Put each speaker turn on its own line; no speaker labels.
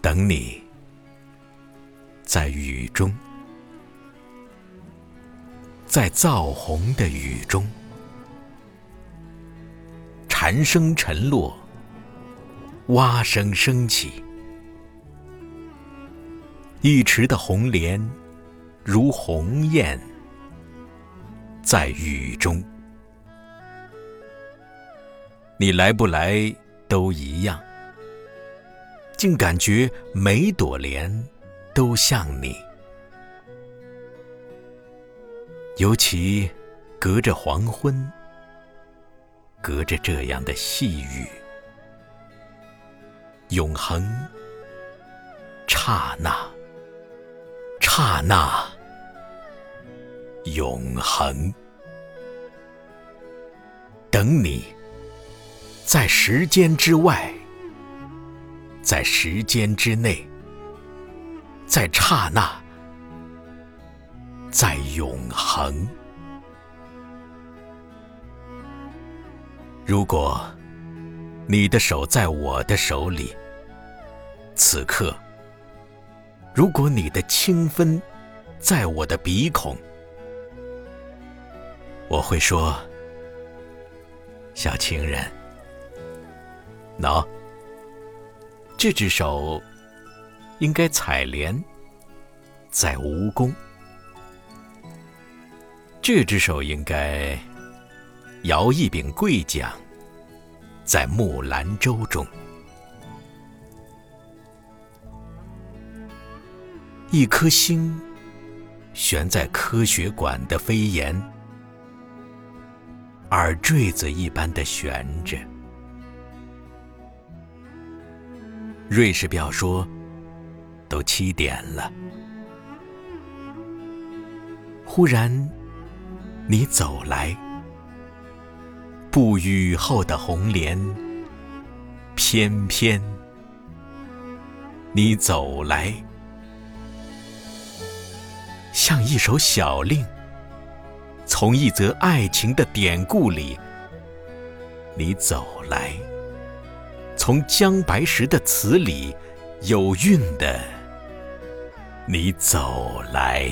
等你，在雨中，在燥红的雨中，蝉声沉落，蛙声升起，一池的红莲如鸿雁，在雨中。你来不来都一样。竟感觉每朵莲都像你，尤其隔着黄昏，隔着这样的细雨，永恒，刹那，刹那，永恒，等你，在时间之外。在时间之内，在刹那，在永恒。如果你的手在我的手里，此刻；如果你的清芬在我的鼻孔，我会说：“小情人，喏。”这只手应该采莲，在蜈蚣；这只手应该摇一柄桂桨，在木兰舟中。一颗星悬在科学馆的飞檐，耳坠子一般的悬着。瑞士表说：“都七点了。”忽然，你走来，不雨后的红莲，翩翩。你走来，像一首小令，从一则爱情的典故里，你走来。从姜白石的词里有韵的，你走来。